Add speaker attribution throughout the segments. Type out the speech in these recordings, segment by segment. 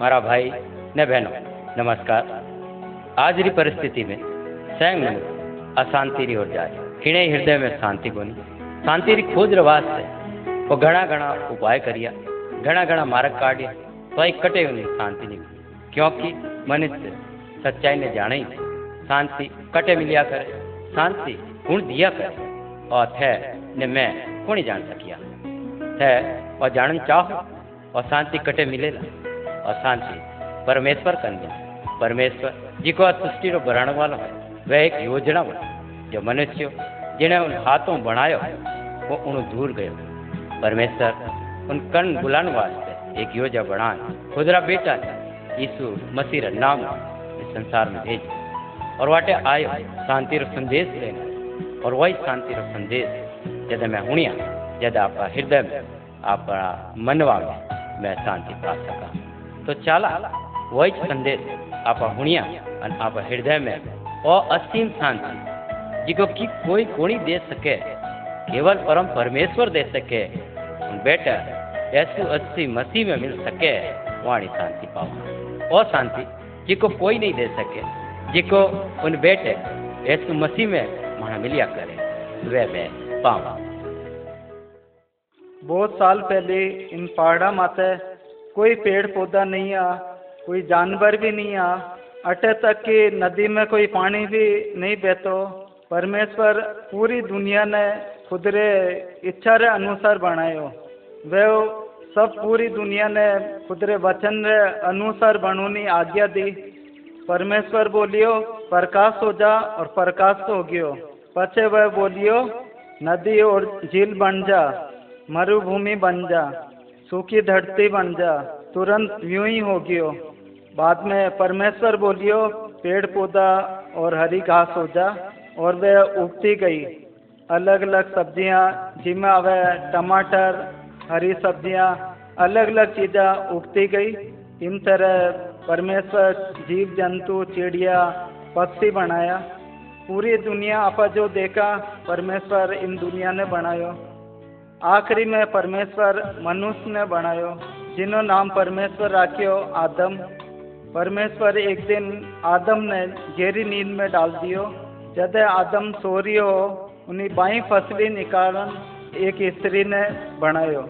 Speaker 1: મારા ભાઈ ને બહેનો નમસ્કાર આજની परिस्थिति में स्वयं मनुष्य अशांति री ओर जाए किणे हृदय में शांति कोनी शांति री खोज रे वास्ते वो घना घना उपाय करिया घना घना मार्ग काढ़िया तो एक कटे उन्हें शांति नहीं मिली क्योंकि मनुष्य सच्चाई ने जाने ही शांति कटे मिलिया करे शांति गुण दिया करे और थे ने मैं कौन जान सकिया थे और जानन चाहो और शांति कटे मिलेला और शांति परमेश्वर कन्या परमेश्वर आ सृष्टि रो भरण वालो है, वह एक योजना बनी। जो मनुष्य जिन्हें उन हाथों बनायो वो उन दूर गयो परमेश्वर उन कण बुलाने वास्ते एक योजना बना खुदरा बेटा यीशु मसीह नाम इस संसार में भेज। और वाटे आयो शांति रो संदेश लेने और वही शांति रो संदेश जद मैं हुनिया जद आपका हृदय में आपका मनवा में मैं शांति पा सका। तो चाला वही संदेश, आप हुनिया और आप हृदय में और असीम शांति, जिको की कोई कोणी दे सके, केवल परम परमेश्वर दे सके बेटा ऐसु अस्सी मसीह में मिल सके, वाणी शांति पाओ और शांति जिको कोई नहीं दे सके, जिको उन बेटे ऐसु मसीह में माना मिलिया करे, वे मैं पाऊँ
Speaker 2: बहुत साल पहले इन पहाड़ा माते कोई पेड़ पौधा नहीं आ, कोई जानवर भी नहीं आ अटे तक कि नदी में कोई पानी भी नहीं बहतो। परमेश्वर पूरी दुनिया ने खुदरे इच्छा रे अनुसार बनायो। वे सब पूरी दुनिया ने खुदरे वचन रे अनुसार बनोनी आज्ञा दी। परमेश्वर बोलियो, प्रकाश हो जा और प्रकाश तो हो गयो। पछे वह बोलियो, नदी और झील बन जा, मरुभूमि बन जा। सूखी धरती बन जा, तुरंत यूँ ही हो गयो। बाद में परमेश्वर बोलियो, पेड़ पौधा और हरी घास हो जा, और वह उगती गई। अलग अलग सब्ज़ियाँ जिसमें आवे टमाटर, हरी सब्ज़ियाँ अलग अलग चीज़ें उगती गई। इन तरह परमेश्वर जीव जंतु चिड़िया, पक्षी बनाया। पूरी दुनिया आपा जो देखा, परमेश्वर इन दुनिया ने बनायो। आखिरी में परमेश्वर मनुष्य ने बनायो जिनो नाम परमेश्वर राखियो, आदम। परमेश्वर एक दिन आदम ने गहरी नींद में डाल दियो। जब आदम सो रियो, उन्हीं बाई फसली निकालन एक स्त्री ने बनायो।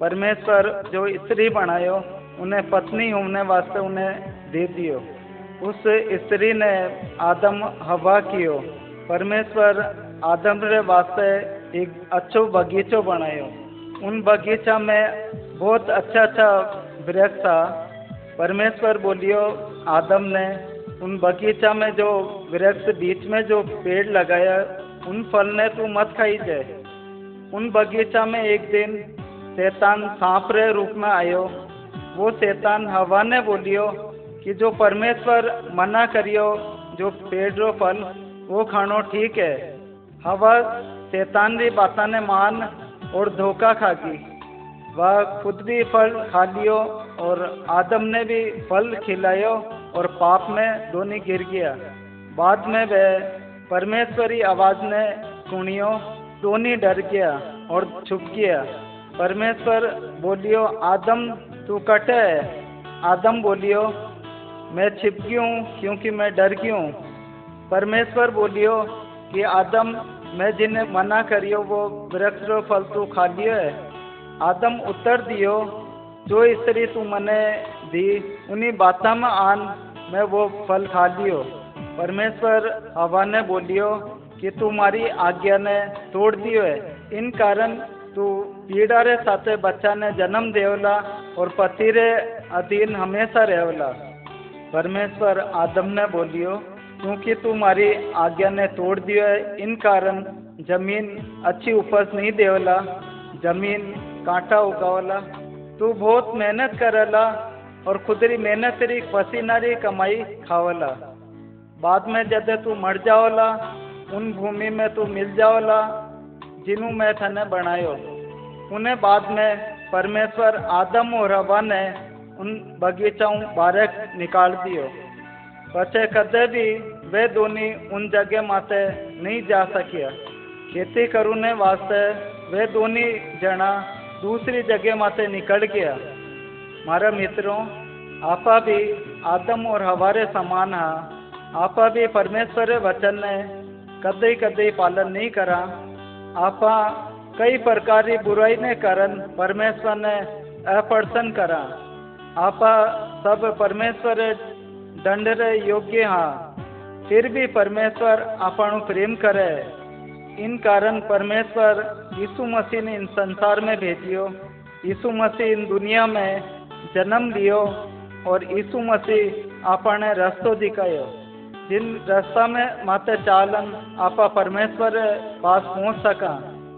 Speaker 2: परमेश्वर जो स्त्री बनायो, उन्हें पत्नी होने वास्ते उन्हें दे दियो। उस स्त्री ने आदम हवा कियो। परमेश्वर आदम रे वास्ते एक अच्छो बगीचो बनायो। उन बगीचा में बहुत अच्छा अच्छा वृक्ष था। परमेश्वर बोलियो, आदम ने उन बगीचा में जो वृक्ष बीच में जो पेड़ लगाया, उन फल ने तू मत खाई जाए। उन बगीचा में एक दिन शैतान सांप रे रूप में आयो। वो शैतान हवा ने बोलियो कि जो परमेश्वर मना करियो, जो पेड़ रो फल, वो खानो ठीक है। हवा शैतान री बाता ने मान और धोखा खा गई वह खुद भी फल खा लियो और आदम ने भी फल खिलायो और पाप में दोनों गिर गया। बाद में वह परमेश्वरी आवाज़ ने सुनियो दोनों डर गया और छुप गया। परमेश्वर बोलियो, आदम, तू कटे? है आदम बोलियो, मैं छिप गई हूँ क्योंकि मैं डर गई हूँ। परमेश्वर बोलियो कि आदम मैं जिन्हें मना करियो, वो वृक्ष रो फल तू खा लियो है। आदम उत्तर दियो, जो स्त्री तू मने दी, उन्हीं बाता में आन, मैं वो फल खा लियो। परमेश्वर हवा ने बोलियो कि तुम्हारी आज्ञा ने तोड़ दियो है। इन कारण तू पीड़ा रे साथे बच्चा ने जन्म देवला और पति रे अधीन हमेशा रहेवला परमेश्वर आदम ने बोलियो क्योंकि तुम्हारी आज्ञा ने तोड़ दियो है। इन कारण ज़मीन अच्छी उपज नहीं देवला, ज़मीन कांटा उगावला। तू बहुत मेहनत करला और खुदरी मेहनत री पसीना री कमाई खावला। बाद में जब तू मर जावला, उन भूमि में तू मिल जावला, जिनू मैं थने बनायो। उन्हें बाद में परमेश्वर आदम और हवा ने उन बगीचाओं बारक निकाल दियो। पछे कदे भी वे दोनों उन जगह माते नहीं जा सकिया। खेती करूने वास्ते वे दोनों जना दूसरी जगह माते निकल गया। मारा मित्रों, आपा भी आदम और हवारे समान हा। आपा भी परमेश्वर वचन ने कदे कदे पालन नहीं करा। आपा कई प्रकार की बुराई ने कारण परमेश्वर ने अप्रसन्न करा। आपा सब परमेश्वर दंड रे योग्य हा फिर भी परमेश्वर આપણું પ્રેમ કરે इन कारण परमेश्वर यीशु मसीह ने इन संसार में भेजियो यीशु मसीह इन दुनिया में जन्म लियो और यीशु मसीह आपने रस्तो दिखायो जिन रास्ता में माते चालन आपा परमेश्वर पास पहुंच सका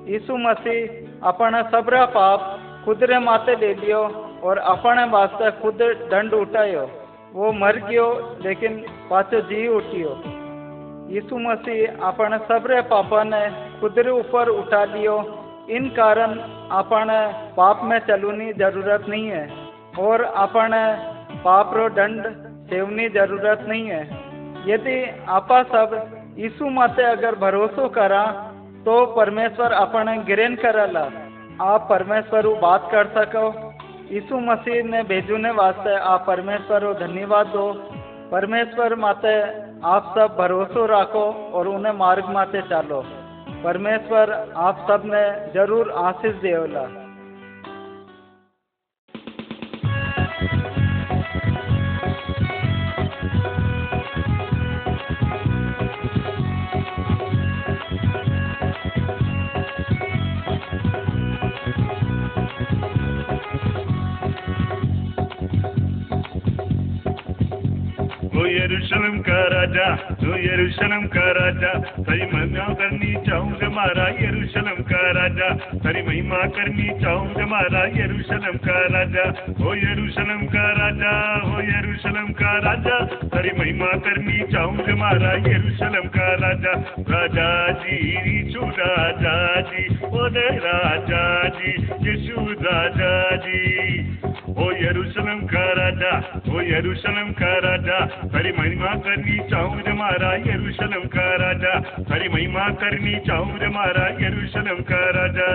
Speaker 2: यीशु मसीह अपना सबरा पाप खुद रे माते ले लियो और अपने वास्ते खुद दंड उठायो वो मर गयो, लेकिन पाछो जी उठियो। यीशु मसीह अपने सबरे पापा ने खुद ऊपर उठा लियो। इन कारण अपने पाप में चलूनी ज़रूरत नहीं है, और अपने पाप रो दंड सेवनी ज़रूरत नहीं है। यदि आपा सब यीशु माते अगर भरोसो करा तो परमेश्वर अपने गिरन करला आप परमेश्वर बात कर सको। यीशु मसीह ने भेजने वास्ते आप परमेश्वर को धन्यवाद दो। परमेश्वर माते, आप सब भरोसो रखो और उन्हें मार्ग माते चालो। परमेश्वर, आप सबने ज़रूर आशीष देवला।
Speaker 3: यरूशलेम का राजा ओ यरूशलेम का राजा। तेरी महिमा करनी चाहूँगा मारा यरूशलेम का राजा। तेरी महिमा करनी चाहूँगा मारा यरूशलेम का राजा। ओ यरूशलेम का राजा ओ यरूशलेम का राजा। तेरी महिमा करनी चाहूँगा मारा यरूशलेम का राजा। राजा जी यीशु राजा जी ओ राजा जी, यीशु राजा जी। ओ यरूशलेम का राजा ओ यरूशलेम का राजा, हरी महिमा करनी चाहूँ रे मारा यरूशलेम का राजा, हरी महिमा करनी चाहूँ रे मारा यरूशलेम का राजा।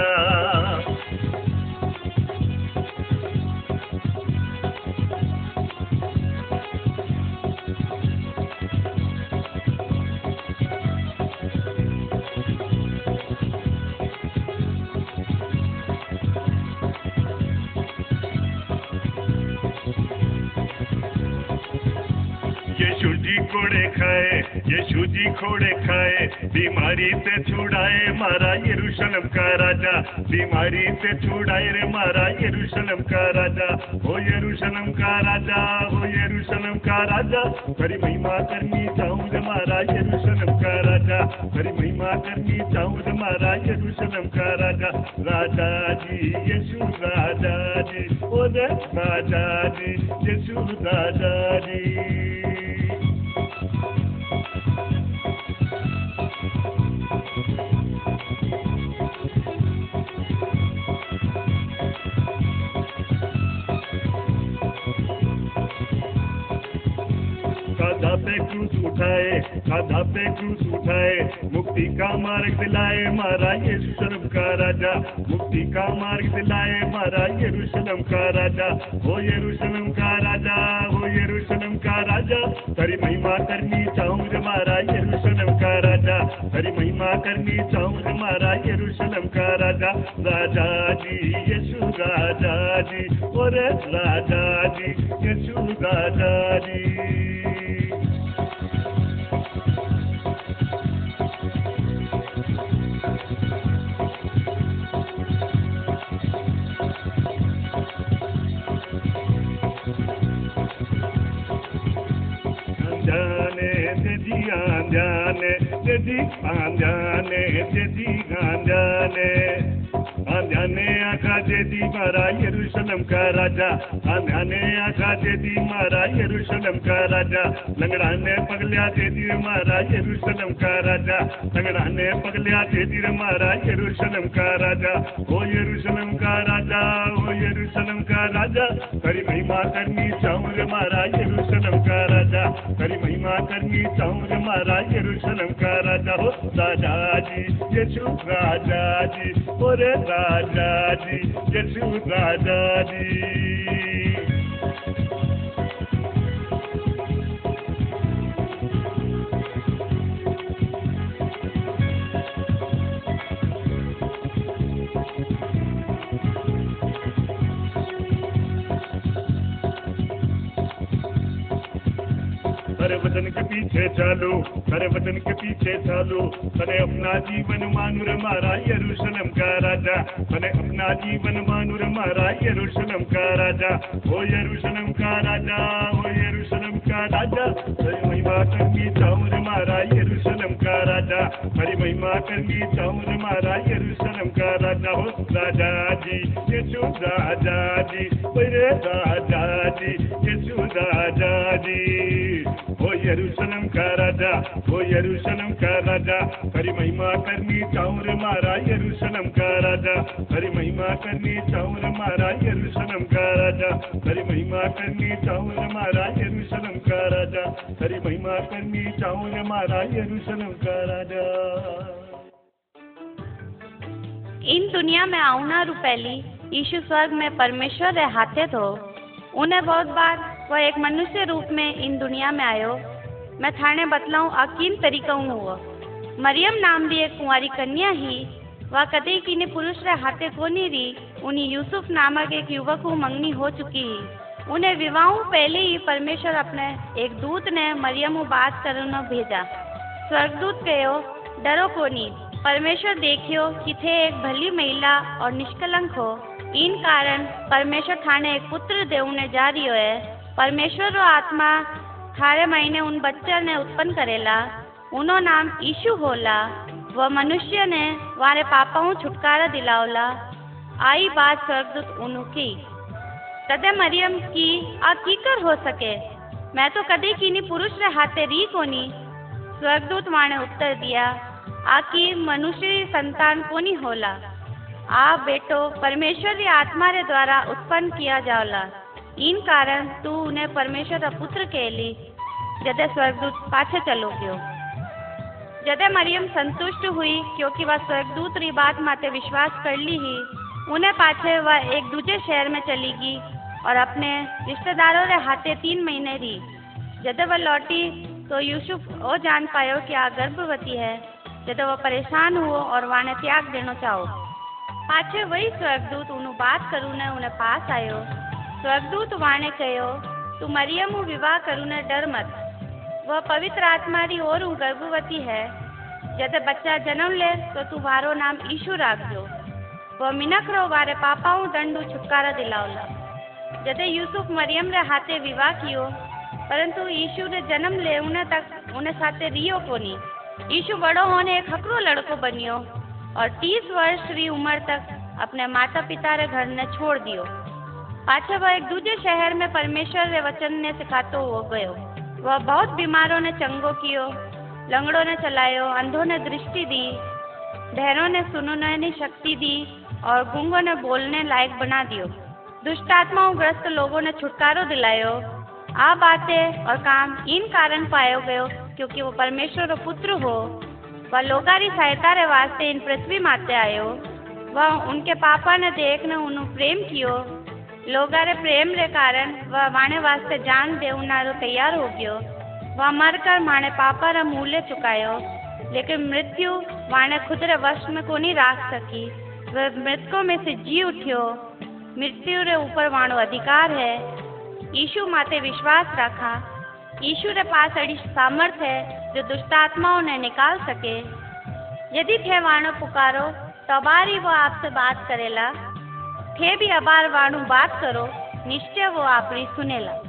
Speaker 3: कोड़े खाए, यीशु जी खोड़े खाए। बीमारी से छुड़ाए मारा यरूशलेम का राजा। बीमारी से छुड़ाए रे मारा यरूशलेम का राजा। ओ यरूशलेम का राजा ओ यरूशलेम का राजा। तेरी महिमा करनी चाहूँ रे मारा यरूशलेम का राजा। तेरी महिमा करनी चाहूँ रे मारा यरूशलेम का राजा। राजा जी, यीशु राजा जी ओ राजा जी, यीशु राजा जी। पे क्रूस उठाए काधा पे क्रूस उठाए। मुक्ति का मार्ग दिलाए मारा यरूशलेम का राजा। मुक्ति का मार्ग दिलाए मारा यरूशलेम का राजा। हो यरूशलेम का राजा, हो यरूशलेम का राजा। तेरी महिमा करनी चाहूँ रे मारा यरूशलेम का राजा। तेरी महिमा करनी चाहूँ रे मारा यरूशलेम का राजा। राजा जी, यीशु राजा जी और राजा जी, यीशु राजा जी। जाने दीदी जाने दीदी जाने दीदी आंध्याने आखा देदी मारा यरूशलेम का राजा. आंध्याने आखा देदी मारा यरूशलेम का राजा. लंगड़ाने पगलिया देदी रे मारा यरूशलेम का राजा. लंगड़ाने पगलिया देदी रे मारा यरूशलेम का राजा. ओ यरूशलेम का राजा, ओ यरूशलेम का राजा. तेरी महिमा करनी चाहूँ रे मारा यरूशलेम का राजा. तेरी महिमा करनी चाहूँ रे मारा यरूशलेम का राजा. हो राजा जी यीशु राजा जी ओरे राजा जी यीशु राजा जी हर वचन के पीछे चलो, हरे वचन के पीछे चलो। तने अपना जीवन मानुर मारा यरूशलम का राजा। तने अपना जीवन मानुर मारा यरूशलम का राजा। ओ यरूशलम का राजा, ओ यरूशलम का राजा। महिमा करनी चाऊर मारा यरूशलेम राजा, हरी महिमा करनी चाऊर मारा यरूशलेम का राजा हो। राजा जी, यीशु राजा जी, मेरे राजा जी, यीशु राजा जी। हो यरूशलेम का राजा ओ यरूशलेम का राजा, हरी महिमा करनी चाऊर मारा यरूशलेम का राजा। हरी महिमा करनी चाऊर मारा यरूशलेम का राजा। हरी महिमा करनी चाऊर मारा यरूशलेम का राजा। हरी महिमा करनी चाऊर मारा यरूशलेम का राजा
Speaker 4: इन दुनिया में आउना रूपैली, यीशु स्वर्ग में परमेश्वर रे हाथे थो उन्हें बहुत बार वह एक मनुष्य रूप में इन दुनिया में आयो। मैं थाने बतलाऊं आ किन तरीका हुआ? मरियम नाम दी एक कुंवारी कन्या ही, वह कदे किने पुरुष रे हाथे कोनी री, उन्हीं यूसुफ नामक एक युवक को मंगनी हो चुकी ही। उन्हें विवाह पहले ही परमेश्वर अपने एक दूत ने मरियम को बात करना भेजा। स्वर्गदूत कहो, डरो कोनी परमेश्वर देखियो कि थे एक भली महिला और निष्कलंक हो। इन कारण परमेश्वर थाने एक पुत्र देवने जा रही है। परमेश्वर रो आत्मा थारे महीने उन बच्चा ने उत्पन्न करेला। उनो नाम ईशु होला। वह मनुष्य ने वारे पापाओं छुटकारा दिलावला। आई बात स्वर्गदूत उनु की, तदे मरियम की, आ कीकर हो सके? मैं तो कदे कीनी पुरुष रे हाथे री कोनी। स्वर्गदूत माने उत्तर दिया आकी मनुष्य संतान कोनी होला आ बेटो परमेश्वर की आत्मा रे द्वारा उत्पन्न किया जावला इन कारण तू उन्हें परमेश्वर का पुत्र कहली जदे स्वर्गदूत पाछे चलो गयो जदे मरियम संतुष्ट हुई क्योंकि वह स्वर्गदूत री बात माते विश्वास कर ली ही उन्हें पाछे वह एक दूजे शहर में चली गई और अपने रिश्तेदारों रे हाथे तीन महीने रही जब वह लौटी तो यूसुफ ओ जान पायो कि आ गर्भवती है जब वह परेशान हुओ और वाने त्याग देना चाहो। पाछे वही स्वर्गदूत उन्हें बात करूने उन्हें पास आयो। स्वर्गदूत वाने कहो तू मरियम विवाह करूने डर मत। वह पवित्र आत्मा री और गर्भवती है। जब बच्चा जन्म ले तो तू वारो नाम ईशु राख दो वह मिनख रो वारे पापाओं दंडू छुटकारा दिलावला जदे यूसुफ मरियम रे हाथे विवाह कियो परंतु यीशु ने जन्म ले उन्हें तक, उन्हें साथे रियो कोनी। यीशु बड़ो होने एक हकरो लड़को बनियो और तीस वर्ष री उम्र तक अपने माता पिता रे घर ने छोड़ दियो। पाछे वह एक दूजे शहर में परमेश्वर रे वचन ने सिखातो हो गयो। वह बहुत बीमारों ने चंगो कियो, लंगड़ों ने चलायो, अंधों ने दृष्टि दी बहरों ने सुनने की शक्ति दी और गूंगों ने बोलने लायक बना दियो। दुष्ट आत्माओं ग्रस्त लोगों ने छुटकारो दिलायो आ बातें और काम इन कारण पायो गयो क्योंकि वो परमेश्वर रो पुत्र हो। वह लोगारी सहायता रे वास्ते इन पृथ्वी माते आयो वह उनके पापा ने देख ने उन्हें प्रेम कियो। लोगा रे प्रेम रे कारण वह वाणे वास्ते जान दे देवनारो तैयार हो गयो। वह मरकर माने पापा रा मूल्य चुकायो। लेकिन मृत्यु वाणे खुद रे वश में को नहीं राख सकी। वह मृतकों में से जी उठ्यो। मृत्यु रे ऊपर वाणो अधिकार है। यीशु माते विश्वास रखा। ईशु के पास अड़ी सामर्थ है, जो दुष्ट आत्माओं ने निकाल सके। यदि थे वाणु पुकारो तो अबार ही वो आपसे बात करेला। थे भी अबार वाणु बात करो, निश्चय वो आपरी सुनेला।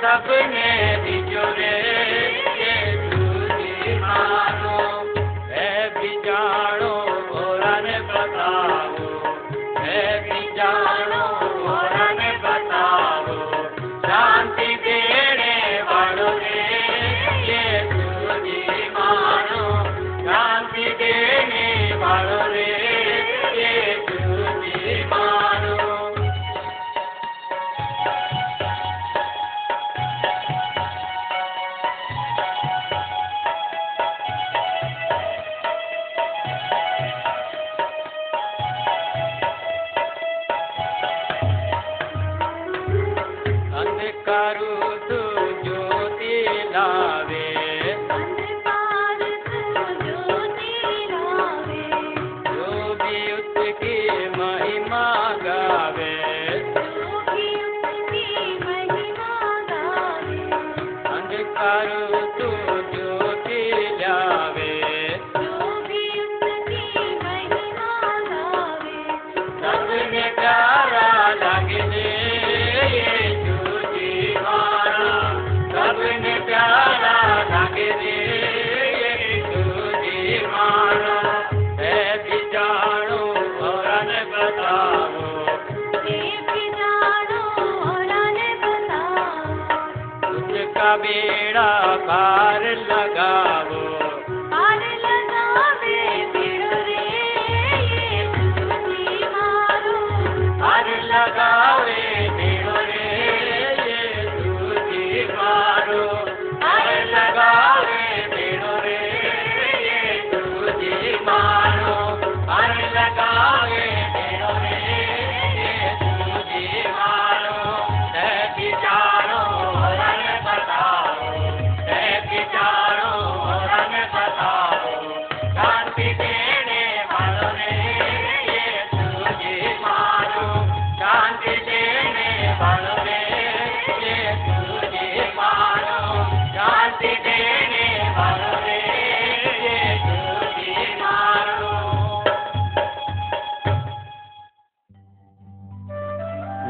Speaker 5: सपने बिजुरे ये दूरी मानो। है
Speaker 6: बिजानो भोरा बताओ।
Speaker 5: है बिजानो भोरा बताओ। शांति देने वालों ने मानो। शांति देने वालों ने बेड़ा पार लगाओ।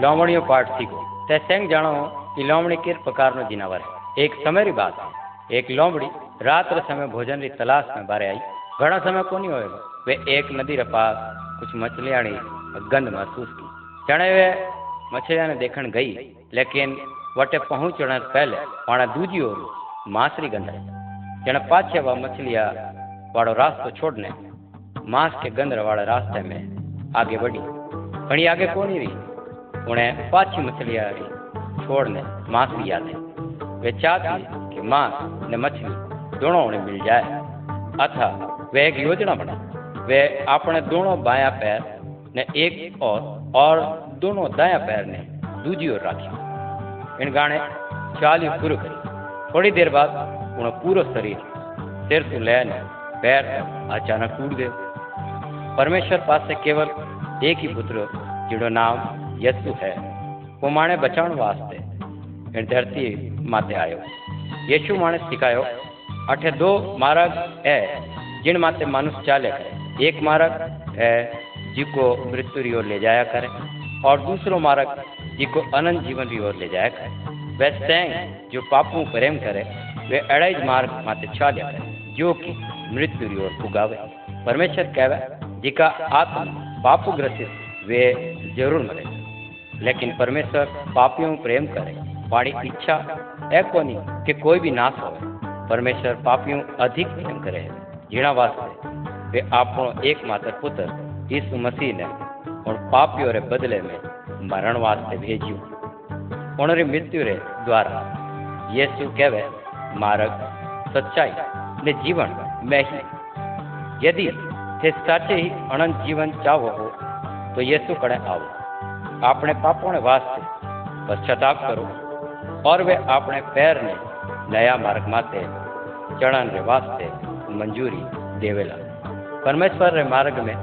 Speaker 5: લોમણીઓ जानो कि लोमड़ी किस प्रकार કે जिनावर है एक समय की बात है एक लोमड़ी रात रे समय भोजन री तलाश में बारे आई घना समय को नहीं होएगा वे एक नदी रे पास कुछ मछलियाँ गंध महसूस की जने वे मछलियाँ ने देखन गई लेकिन वटे पहुंचण पहले पाण दूजी ओर
Speaker 1: मांसरी गंध जने पाछे वा मछलियाँ वाड़ो रास्तो छोड़ने मांस के गंध वाले रास्ते में आगे बढ़ी घनी आगे कोनी रही उन्हें पाछी मछलिया छोड़ने मांस भी है वे चाहती कि मांस ने मछली, दोनों उन्हें मिल जाए। अथा वे एक योजना बना वे अपने दोनों बाया पैर ने एक और और दोनों दाया पैर ने दूजी ओर राखी। इन गाने चाली शुरू करी। थोड़ी देर बाद उन्हें पूरा शरीर, सिर से लैने पैर अचानक टूट गए परमेश्वर पास से केवल एक ही पुत्र जिड़ो नाम यसु है। वो माने बचाण वास्ते इन धरती माते आयो। यीशु माने सिखायो, अठे दो मार्ग है जिन माते मनुष्य चाले करे। एक मार्ग है जिको मृत्यु ओर ले जाया करे और दूसरो मार्ग जिको अनंत जीवन की ओर ले जाया करे। वे सैंग जो पापों प्रेम करे, वे अड़ाई मार्ग माते चाले करे, जो कि मृत्यु ओर पुगावे परमेश्वर कहवे, जिका आत्मा पापु ग्रसित वे ज़रूर मरे। लेकिन परमेश्वर पापियों प्रेम करे पाड़ी इच्छा ए कोनी कि कोई भी नाश हो। परमेश्वर पापियों अधिक प्रेम करे। जीणा वास्ते वे आप एकमात्र पुत्र यीशु मसीह ने और पापियों रे बदले में मरण वास्ते भेजियो। उनरी मृत्यु रे द्वारा यीशु कहवे, मार्ग, सच्चाई ने जीवन मैं ही। यदि थे साचे ही अनंत जीवन चाहो हो तो यीशु कड़े आओ। अपने पापों ने वास्ते पश्चाताप करो और वे अपने पैर ने नया मार्ग माते चढ़न रे वास्ते मंजूरी देवेला। परमेश्वर रे मार्ग में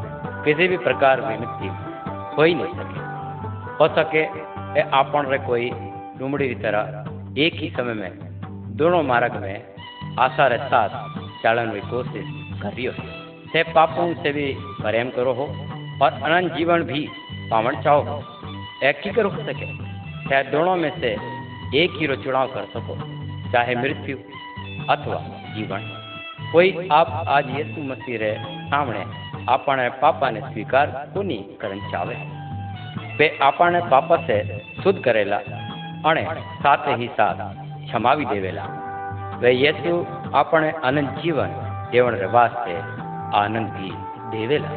Speaker 1: किसी भी प्रकार मिट्टी हो ही नहीं सके। हो सके ए आपन रे कोई डूमड़ी की तरह एक ही समय में दोनों मार्ग में आशा रे साथ चलन की कोशिश करियो से पापों से भी प्रेम करो हो और अनंत जीवन भी पावन चाहो हो। एक ही करो हो सके चाहे दोनों में से एक ही रो चुनाव कर सको चाहे मृत्यु अथवा जीवन कोई आप आज यीशु मसीह रे सामने आपने पापा ने स्वीकार कोनी करन चाहे वे आपने पापा से शुद्ध करेला अणे साथ ही साथ क्षमा भी देवेला वे यीशु આપણે અનંત જીવન દેવણ રે વાસ્તે આનંદ भी દેવેલા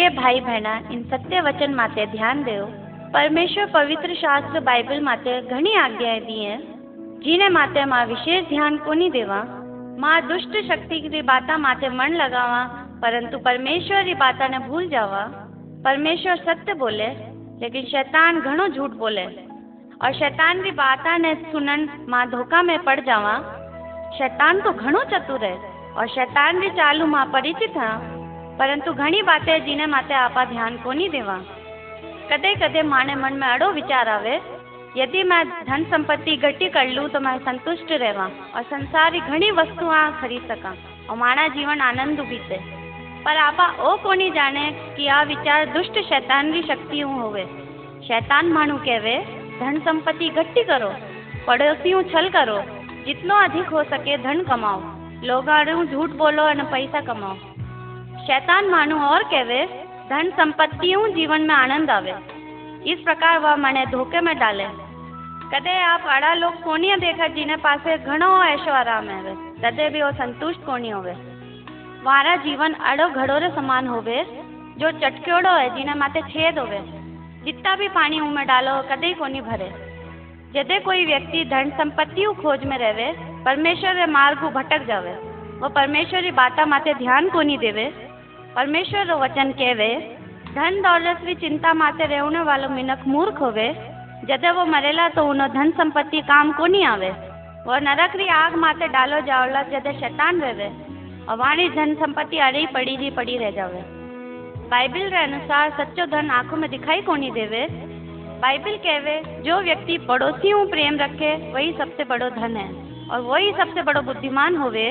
Speaker 4: પ્રિય ભાઈ બહેના ઇન સત્ય વચન માટે ધ્યાન દેવો પરમેશ્વર પવિત્ર શાસ્ત્ર બાઇબલ માટે ઘણી આજ્ઞાએ દી હે જીને માટે માં વિશેષ ધ્યાન કોની દેવા માં દુષ્ટ શક્તિ की बाता माथे मन लगावा परंतु परमेश्वर की बाता ने भूल जावा परमेश्वर सत्य बोले लेकिन शैतान घणो झूठ बोले और शैतान की बाता ने सुनन मां धोखा में पड़ जावा शैतान तो घणो चतुर है और शैतान की चालू मां परिचित हाँ परंतु घणी बातें जिने माते आपा ध्यान कोनी देवा। कदे कदे माने मन में अड़ो विचार आवे, यदि मैं धन संपत्ति इकट्ठी कर लूँ तो मैं संतुष्ट रहवा और संसार की घणी वस्तुआं खरीद सका और माना जीवन आनंद बीते। पर आपा ओ कोनी जाने कि आ विचार दुष्ट शैतान की शक्तियों होवे। शैतान मानू कहवे, धन संपत्ति इकट्ठी करो, पड़ोसियों छल करो, जितनो अधिक हो सके धन कमाओ लोगाड़ू झूठ बोलो और पैसा कमाओ। शैतान मानू और कहवे धन संपत्तियों जीवन में आनंद आवे। इस प्रकार वह मने धोखे में डाले। कदे आप अड़ा लोग कोनिया देखा जिन्हें पासे घणो ऐशो आराम है तदे भी वो संतुष्ट कोनी होवे। वारा जीवन अड़ो घड़ोरे समान होवे, जो चटक्योड़ो है, जिन्हें माथे छेद होवे। जितना भी पानी मुँह डालो, कदे कोनी भरे। जदे कोई व्यक्ति धन संपत्ति खोज में रहे, परमेश्वर रे मार्ग भटक जावे। वो परमेश्वर की बाता माथे ध्यान कोनी देवे परमेश्वर रो वचन कहवे धन दौलत की चिंता माथे रहने वालो मिनक मूर्ख होवे, जदे वो मरेला तो उनो धन संपत्ति काम को नहीं आवे। वो नरक री आग माथे डालो जावला जदे शैतान रहे और वाणी धन संपत्ति अड़े ही पड़ी जी पड़ी रह जावे। बाइबिल रे अनुसार सच्चो धन आँखों में दिखाई कोनी देवे। बाइबिल कहवे जो व्यक्ति पड़ोसियों प्रेम रखे, वही सबसे बड़ो धन है, और वही सबसे बड़ो बुद्धिमान होवे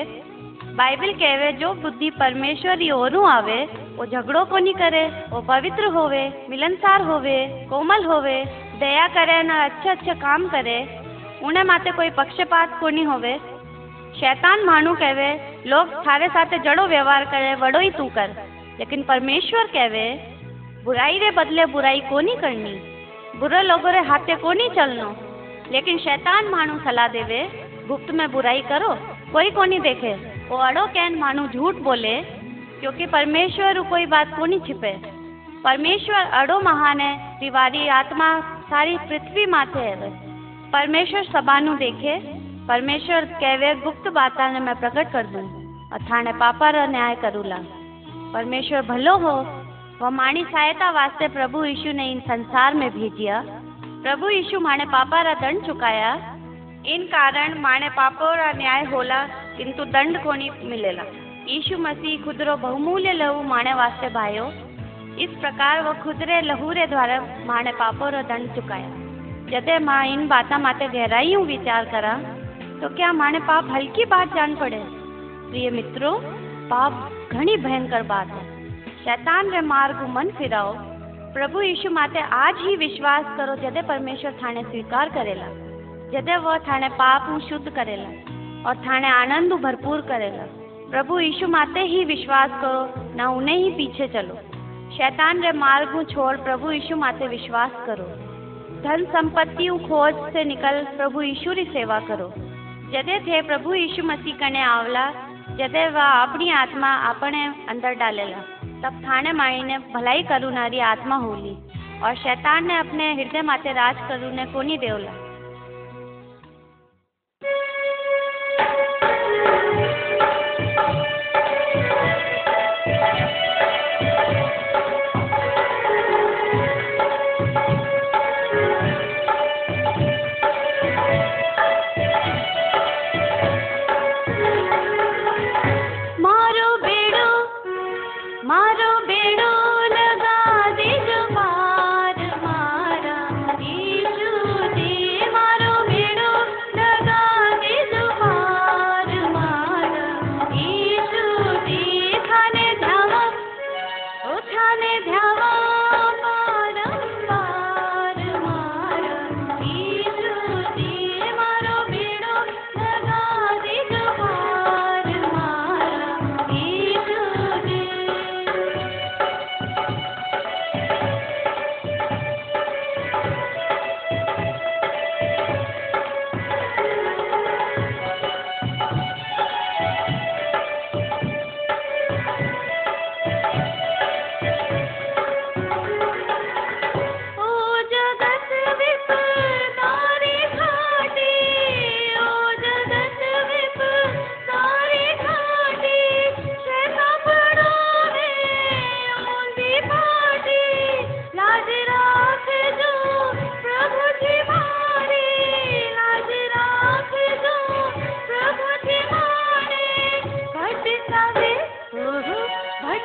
Speaker 4: बाइबिल कहवे जो बुद्धि परमेश्वर ओरू आवे वो झगड़ो को नहीं करे वो पवित्र होवे मिलनसार होवे कोमल होवे दया करे न अच्छे अच्छे काम करे उन्हें माते कोई पक्षपात को नहीं होवे शैतान मानू कहवे लोग थारे साथे जड़ो व्यवहार करे वड़ो ही तू कर लेकिन परमेश्वर कहवे बुराई रे बदले बुराई को नहीं करनी बुरे लोगों रे हाथे को नहीं चलनो लेकिन शैतान मानू सलाह देवे गुप्त में बुराई करो कोई को नहीं देखे वो अड़ो कैन मानू झूठ बोले, क्योंकि परमेश्वर कोई बात को नहीं छिपे। परमेश्वर अड़ो महान है, तिवारी आत्मा सारी पृथ्वी माथे है परमेश्वर सबानु देखे, परमेश्वर कहवे गुप्त बाता ने मैं प्रकट कर दूँ और थाने पापा रा न्याय करूला। परमेश्वर भलो हो वह माणी सहायता वास्ते प्रभु यीशु ने इन संसार में भेजिया। प्रभु यीशु माने पापा रा दंड चुकाया। इन कारण माने पापो रा न्याय होला किंतु दंड कोनी मिलेला. यीशु मसीह खुदरो बहुमूल्य लहू माने वास्ते भायो, इस प्रकार वो खुदरे लहू रे द्वारा माने पापो रो दंड चुकाया। जदे माँ इन बाता माते गहराइयों विचार करा तो क्या माने पाप हल्की बात जान पड़े? प्रिय मित्रों, पाप घनी भयंकर बात है। शैतान रे मार्ग मन फिराओ। प्रभु यीशु माते आज ही विश्वास करो, जदे परमेश्वर थाने स्वीकार करेला। जदे वह थाने पाप शुद्ध करेला। और थाने आनंद भरपूर करेला प्रभु यीशु माते ही विश्वास करो, ना उन्हें ही पीछे चलो। शैतान रे मार्ग छोड़ प्रभु यीशु माते विश्वास करो। धन संपत्ति खोज से निकल प्रभु यीशु री सेवा करो। जदे थे प्रभु यीशु मसीह कने आवला, जदे वह अपनी आत्मा अपने अंदर डालेला, तब थाने माईने भलाई करुनारी आत्मा होली। और शैतान ने अपने हृदय माते राज करुने कोनी देवला।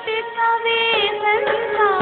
Speaker 4: तवे
Speaker 7: संसार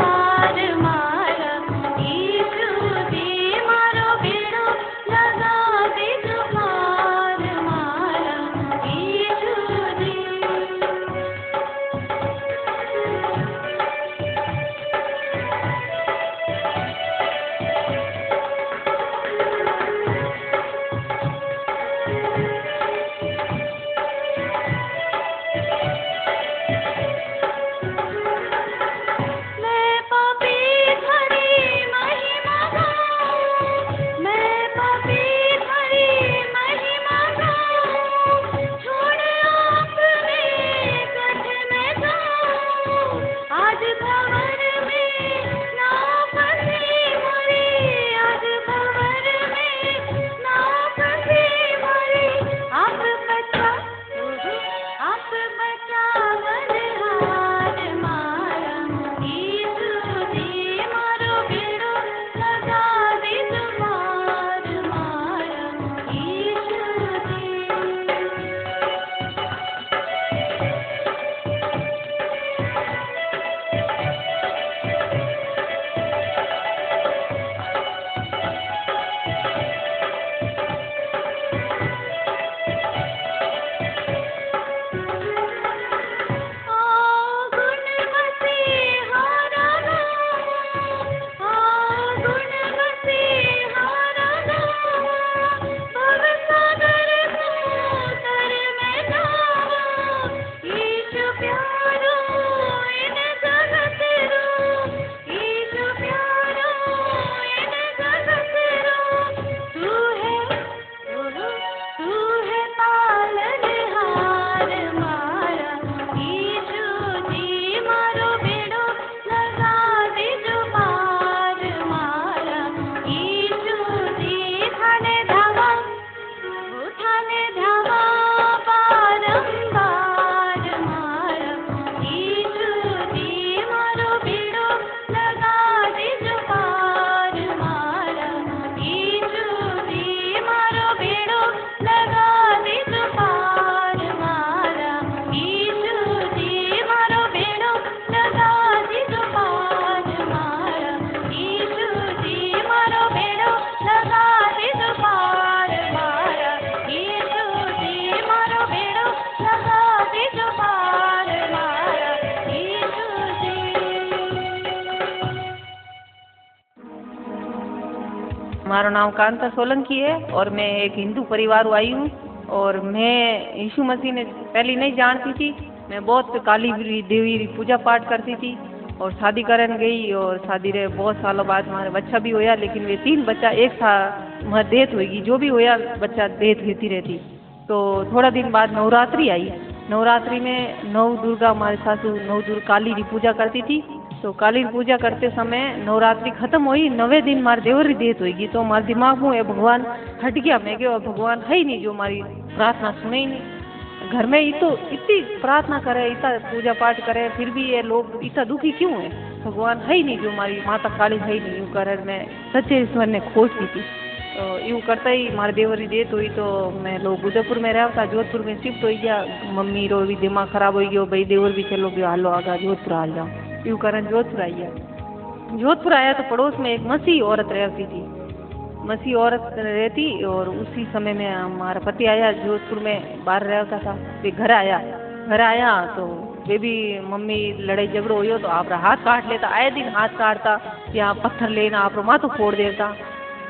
Speaker 7: नाम कांता सोलंकी है और मैं एक हिंदू परिवार आई हूँ और मैं यीशु मसीह ने पहले नहीं जानती थी। मैं बहुत काली देवी पूजा पाठ करती थी और शादी करन गई और शादी रे बहुत सालों बाद हमारे बच्चा भी होया, लेकिन वे तीन बच्चा एक साथ वहाँ डेथ होगी जो भी होया, बच्चा डेथ रहती रहती। तो थोड़ा दिन बाद नवरात्रि आई। नवरात्रि में नव दुर्गा, हमारे सासू नव दुर्गा काली की पूजा करती थी। तो काली की पूजा करते समय नवरात्रि खत्म हुई नवे दिन मारे देवर की डेथ होगी तो हमारे दिमाग में भगवान हट गया मैं क्या भगवान है ही नहीं जो हमारी प्रार्थना सुने ही नहीं घर में तो इतनी प्रार्थना करे इतना पूजा पाठ करे फिर भी ये लोग इतना दुखी क्यों है भगवान है ही नहीं जो हमारी माता काली है ही नहीं यूँ करे मैं सच्चे ईश्वर ने खोज की थी तो यूँ करता ही मारे देवरी देत हुई तो मैं लोग उदयपुर में रहता जोधपुर में शिफ्ट हो गया मम्मी रो भी दिमाग खराब हो गया भाई देवर भी चलो गयो हालो आगा जोधपुर आ जाओ यूँ करन जोधपुर आई जोधपुर आया तो पड़ोस में एक मसीह औरत रहती थी। मसीह औरत रहती और उसी समय में हमारा पति आया, जोधपुर में बाहर रहता था, फिर घर आया। घर आया तो वे भी मम्मी लड़ाई झगड़ो हो तो आप हाथ काट लेता। आए दिन हाथ काटता या पत्थर लेना आप माथो फोड़ देता।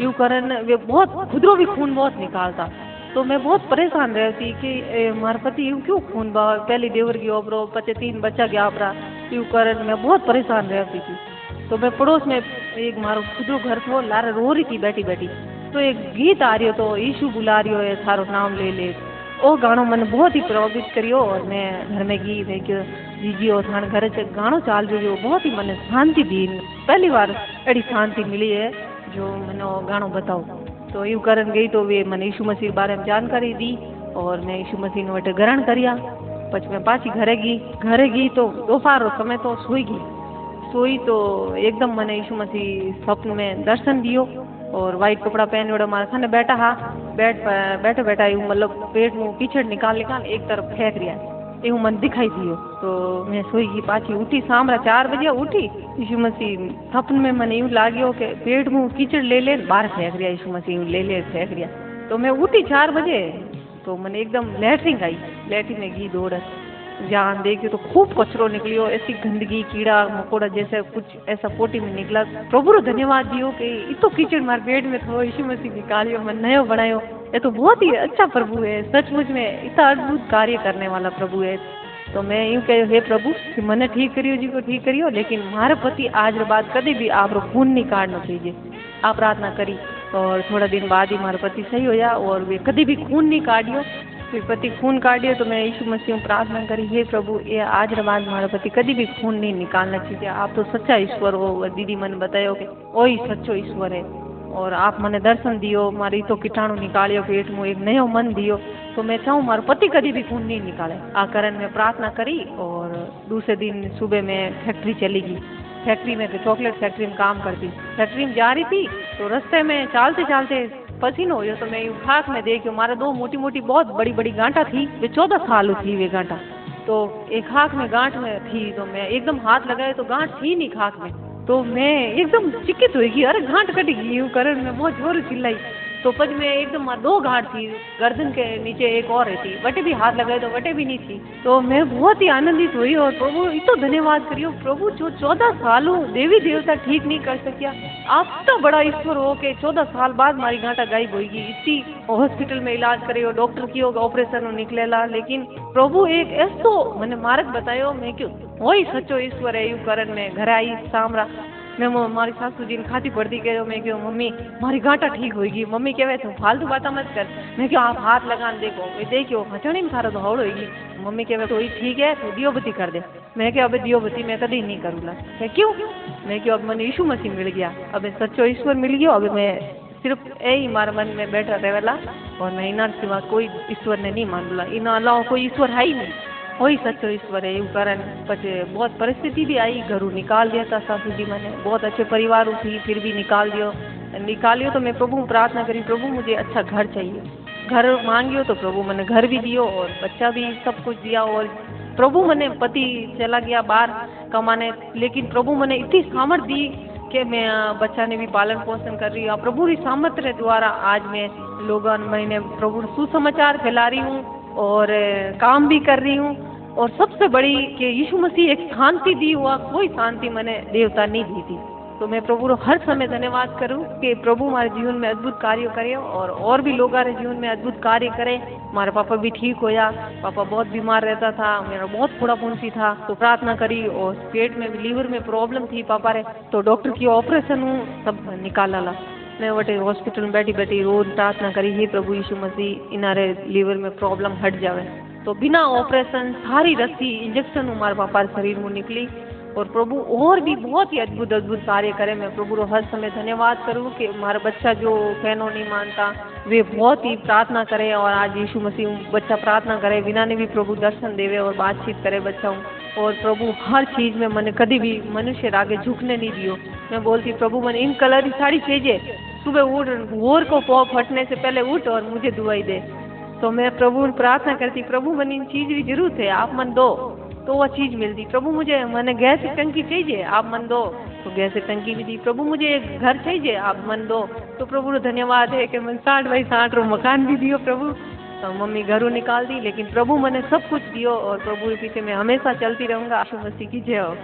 Speaker 7: यूँ करन वे बहुत खुदरो भी खून बहुत निकालता। तो मैं बहुत परेशान रहती कि हमारे पति यूँ क्यों खून बहा? पहली देवर की ओबरो पचे तीन बच्चा गया आपरा यूँ करन मैं बहुत परेशान रहती थी। तो मैं पड़ोस में एक मारो खुदरो घर थो, लारे रो रही थी बैठी बैठी। तो एक गीत आ रही हो तो यीशु बुला रही हो है थारो नाम ले ले। ओ गानो मैंने बहुत ही प्रभावित करियो और मैं घर में गई मैं क्यों जीजी और थाने घर से गानो चाल रही बहुत ही मैंने शांति दी। पहली बार अड़ी शांति मिली है, जो मैंने गानो बताओ। तो यूँ करन गई तो वे मैंने यीशु मसीह के बारे में जानकारी दी और मैं यीशु मसीह ने वटे ग्रहण करिया પછી मैं पाची घरे गई घरे गई तो दोपहर रो समय तो सोई गई सोई तो एकदम मैंने यीशु मसीह स्वप्न में दर्शन दियो और वाइट कपड़ा पहन ओड़ा मारे खाने बैठा हा बैठ बैठे बैठा यूँ मतलब पेट मुँह पीछे निकाल निकाल एक तरफ़ फेंक रिया यू मन दिखाई दियो तो मैं सोई गई पाची उठी सामरा चार बजे उठी यीशु मसीह सपन में मन यू लागियो के पेट में कीचड़ ले ले बाहर फेंक रिया यीशु मसीह ले ले फेंक रिया तो मैं उठी चार बजे तो मन एकदम लैटरिन आई लैटरिन में घी दौड़ जहाँ देखी तो खूब कचरो निकलियो, ऐसी गंदगी, कीड़ा, मकोड़ा जैसे कुछ ऐसा पोटी में निकला। प्रभु रो धन्यवाद दियो कि इतो कीचड़ मार पेट में थो यीशु मसीह निकालियो मैं नयो बनायो ये तो बहुत ही अच्छा प्रभु है, सचमुच में इतना अद्भुत कार्य करने वाला प्रभु है। तो मैं यूँ कह हे प्रभु, कि मैंने ठीक करियो जी को ठीक करियो, लेकिन हमारे पति आज रो बाद कभी भी आप खून नहीं काटना चाहिए आप प्रार्थना करी और थोड़ा दिन बाद ही हमारा पति सही हो जा और वे कभी भी खून नहीं काटियो पति खून काटियो तो मैं यीशु मसीह प्रार्थना करी, हे प्रभु, ये आज रे बाद हमारा पति कभी भी खून नहीं निकालना चाहिए। आप तो सच्चा ईश्वर हो दीदी मैंने बतायो कि वही सच्चो ईश्वर है। और आप मैंने दर्शन दियो, मारी तो कीटाणु निकालियो, पेट में एक नयो मन दियो। तो मैं चाहूँ मारो पति कभी भी खून नहीं निकाले। आ कारण मैं प्रार्थना करी, और दूसरे दिन सुबह में फैक्ट्री चली गई। फैक्ट्री में तो चॉकलेट फैक्ट्री में काम करती। फैक्ट्री में जा रही थी तो रास्ते में चालते चालते पसीनो हो तो मैं यूँ में देखियो मारे दो मोटी मोटी बहुत बड़ी बड़ी गांठा थी, वे चौदह साल थी वे गांठा। तो एक खाक में गांठ में थी तो मैं एकदम हाथ लगाए तो गांठ थी नहीं खाक में। तो मैं एकदम चिकित हुई अरे गांठ कट गई कर मैं बहुत ज़ोर चिल्लाई। तो पज में एकदम दो गांठ थी, गर्दन के नीचे एक और थी वटे भी हाथ लगाए तो वटे भी नहीं थी। तो मैं बहुत ही आनंदित हुई और प्रभु, इतो धन्यवाद करियो। प्रभु, जो चौदह सालों देवी देवता ठीक नहीं कर सकिया, आप तो बड़ा ईश्वर हो के चौदह साल बाद मारी घाटा गायब होगी इतनी हॉस्पिटल में इलाज करियो डॉक्टर की होगा ऑपरेशन निकलेला, लेकिन प्रभु एक ऐसो, मैंने मार्ग बतायो, मैं क्यों वही सचो ईश्वर है, यू करण में घर आई, सामरा। मैं मारी सासू जी ने खाती पड़ती कह मैं क्यों मम्मी मारी गांठा ठीक होगी मम्मी कहवे तू फालतू बात मत कर मैं क्यों आप हाथ लगान देखो मैं देखियो हचड़ी में थारा हौड़ होगी मम्मी कहवे तो ठीक है तू दियो बत्ती कर दे मैं क्या अब दियो बत्ती मैं कभी नहीं करूँगा मैं क्यों मैं क्यों अब मैंने यीशु मसीह मिल गया अब सच्चो ईश्वर मिल गया अब मैं सिर्फ़ यही मारे मन में बैठा रहेला और मैं इना सिवा कोई ईश्वर ने नहीं मान बोला इन अलावा कोई ईश्वर है ही नहीं वही सच्चो ईश्वर है यूँ कारण पचे बहुत परिस्थिति भी आई, घरों निकाल दिया था सासू जी मैंने। बहुत अच्छे परिवार थी फिर भी निकाल दियो। निकालियो तो मैं प्रभु प्रार्थना करी, प्रभु मुझे अच्छा घर चाहिए। घर मांगियो तो प्रभु मैंने घर भी दियो और बच्चा भी सब कुछ दिया और प्रभु मैंने पति चला गया बाहर कमाने। लेकिन प्रभु मैंने इतनी सामर्थ दी कि मैं बच्चा ने भी पालन पोषण कर रही हूँ। प्रभु की सामर्थ्य द्वारा आज मैं लोगों मैंने प्रभु सुसमाचार फैला रही हूँ। और काम भी कर रही हूँ। और सबसे बड़ी कि यीशु मसीह एक शांति दी हुआ, कोई शांति मैंने देवता नहीं दी थी। तो
Speaker 5: मैं प्रभु रो हर समय धन्यवाद करूँ कि प्रभु हमारे जीवन में अद्भुत कार्य करे और और भी लोग हमारे जीवन में अद्भुत कार्य करें। हमारे पापा भी ठीक होया, पापा बहुत बीमार रहता था, मेरा बहुत फोड़ा फुंसी था तो प्रार्थना करी और पेट में, लीवर में प्रॉब्लम थी, पापा रे तो डॉक्टर की ऑपरेशन हूँ, सब निकाला ला। मैं वटे हॉस्पिटल में बैठी बैठी रोज प्रार्थना करी, हे प्रभु यीशु मसीह, इनारे लीवर में प्रॉब्लम हट जावे। तो बिना ऑपरेशन सारी रस्सी इंजेक्शन हमारे पापा शरीर में निकली और प्रभु और भी बहुत ही अद्भुत अद्भुत कार्य करे। मैं प्रभु रो हर समय धन्यवाद करूँ कि हमारा बच्चा जो कहनो नहीं मानता वे बहुत ही प्रार्थना करे और आज यीशु मसीह, बच्चा प्रार्थना करे, बिना ने भी प्रभु दर्शन देवे और बातचीत करे बच्चा और प्रभु, हर चीज़ में मैंने, कभी भी मनुष्य आगे झुकने नहीं दियो। मैं बोलती प्रभु, मैंने इन कलर की साड़ी चाहिए सुबह उठ वोर को फटने से पहले उठ और मुझे दुआई दे। तो मैं प्रभु, प्रार्थना करती प्रभु, मैंने इन चीज़ की ज़रूरत है, आप मन दो। तो वह चीज़ मिलती। प्रभु मुझे, मैंने गैस की टंकी चाहिए, आप मन दो। तो गैस की टंकी भी दी। प्रभु मुझे एक घर चाहिए, आप मन दो। तो प्रभु को धन्यवाद है कि मैं साठ बाई साठ रो मकान भी दियो प्रभु। तो मम्मी घरों निकाल दी, लेकिन प्रभु मैंने सब कुछ दियो और प्रभु के पीछे मैं हमेशा चलती रहूँगा। आशु मसीह की जय हो।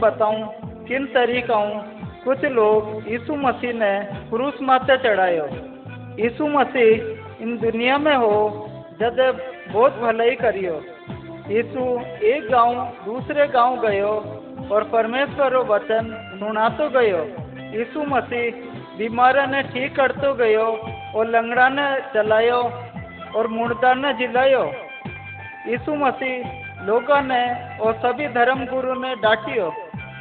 Speaker 2: बताऊँ, किन तरीकाओं कुछ लोग यीशु मसीह ने क्रूस माथे चढ़ायो। यीशु मसीह इन दुनिया में हो, जद बहुत भलाई करियो। यीशु एक गाँव, दूसरे गाँव गयो और परमेश्वर वचन वचन सुनातो गयो। यीशु मसीह बीमार ने ठीक करतो गयो और लंगड़ा ने चलायो और मुर्दा ने जिलायो। यीशु मसीह लोगों ने और सभी धर्म गुरु ने डांटियो।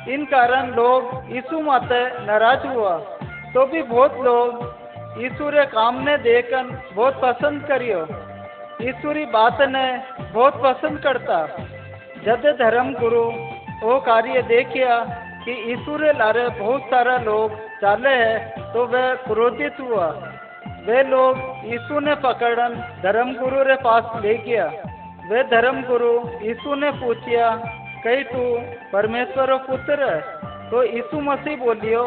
Speaker 2: इन कारण लोग यीशु माते नाराज़ हुआ। तो भी बहुत लोग यीशु रे काम ने देखकर बहुत पसंद करियो। यीशु री बात ने बहुत पसंद करता। जद धर्म गुरु वो कार्य देखिया कि यीशु रे लारे बहुत सारा लोग चाले है तो वह क्रोधित हुआ। वे लोग यीशु ने पकड़न धर्म गुरु रे पास ले गया। वे धर्म गुरु यीशु ने पूछिया कही तू, परमेश्वर पुत्र? तो यीशु मसीह बोलियो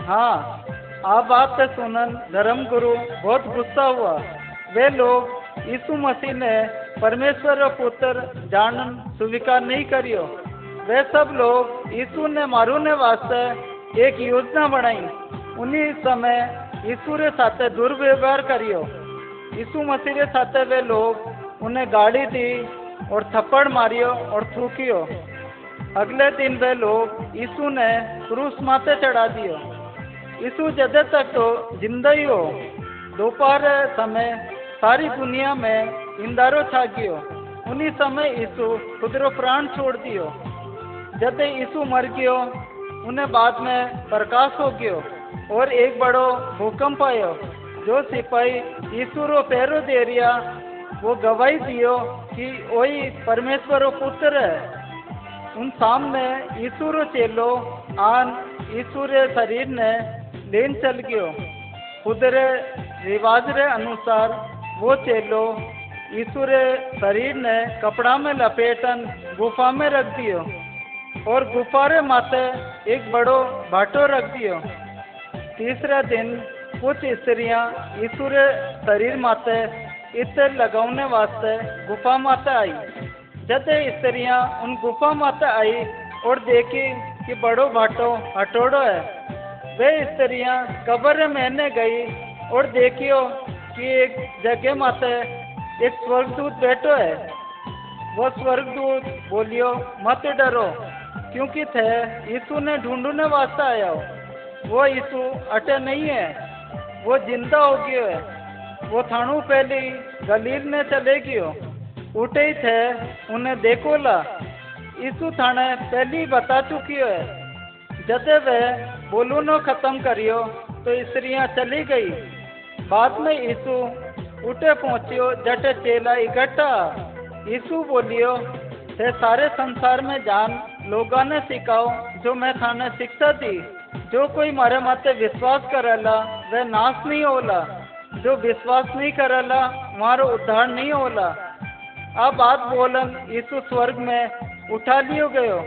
Speaker 2: हाँ आ बात सुनन, धर्म गुरु, बहुत गुस्सा हुआ। वे लोग यीशु मसीह ने परमेश्वर पुत्र जानन, स्वीकार नहीं करियो। वे सब लोग यीशु ने मारूने वास्ते एक योजना बनाई। उन्हीं समय यीशु रे साथे दुर्व्यवहार करियो। यीशु मसीह रे साथ वे लोग उन्हें गाड़ी दी और थप्पड़ मारियो और थूकियो। अगले दिन वे लोग यीशु ने क्रूस माथे चढ़ा दियो। यीशु जदे तक तो ज़िंदा ही हो। दोपहर समय सारी दुनिया में इंदारो छा गयो। उन्हीं समय यीशु खुद रो प्राण छोड़ दियो। जदे यीशु मर गयो, उन्हें बाद में प्रकाश हो गयो और एक बड़ो भूकंप आयो। जो सिपाही यीशु रो पैरो दे रिया, वो गवाही दियो कि वही परमेश्वर पुत्र है। उन सामने यीशु रो चेलो आन यीशु रे शरीर ने लेन चल गयो। खुद रे रिवाज रे अनुसार वो चेलो यीशु रे शरीर ने कपड़ा में लपेटन गुफा में रख दियो और गुफा रे माथे एक बड़ो भाटो रख दियो। तीसरे दिन कुछ स्त्रियाँ यीशु रे शरीर माथे इत्र लगाने वास्ते गुफा माता आई। जब स्त्रियाँ उन गुफा माता आई और देखी कि बड़ो भाटो हटोड़ो है, वे स्त्रियाँ कब्र में गई और देखियो कि एक जगह माते एक स्वर्गदूत बैठो है। वो स्वर्गदूत बोलियो, मत डरो, क्योंकि थे यीशु ने ढूँढने वास्ते आया हो। वो यीशु अटे नहीं है, वो ज़िंदा हो गयो है। वो थानू पहले गलील में चले गयो। उठे थे उन्हें देखो ला। यीशु थाने पहले बता चुकी है, जते वे बोलूनो खत्म करियो तो स्त्रियाँ चली गई। बाद में यीशु उठे पहुंचियो, जटे चेला इकट्ठा। यीशु बोलियो थे सारे संसार में जान, लोगों ने सिखाओ, जो मैं थाने शिक्षा दी। जो कोई मारे माते विश्वास करेला वह नाश नहीं होला। जो विश्वास नहीं करेला, मारो उद्धार नहीं होला। अब बात बोलन यीशु स्वर्ग में उठा लियो गयो।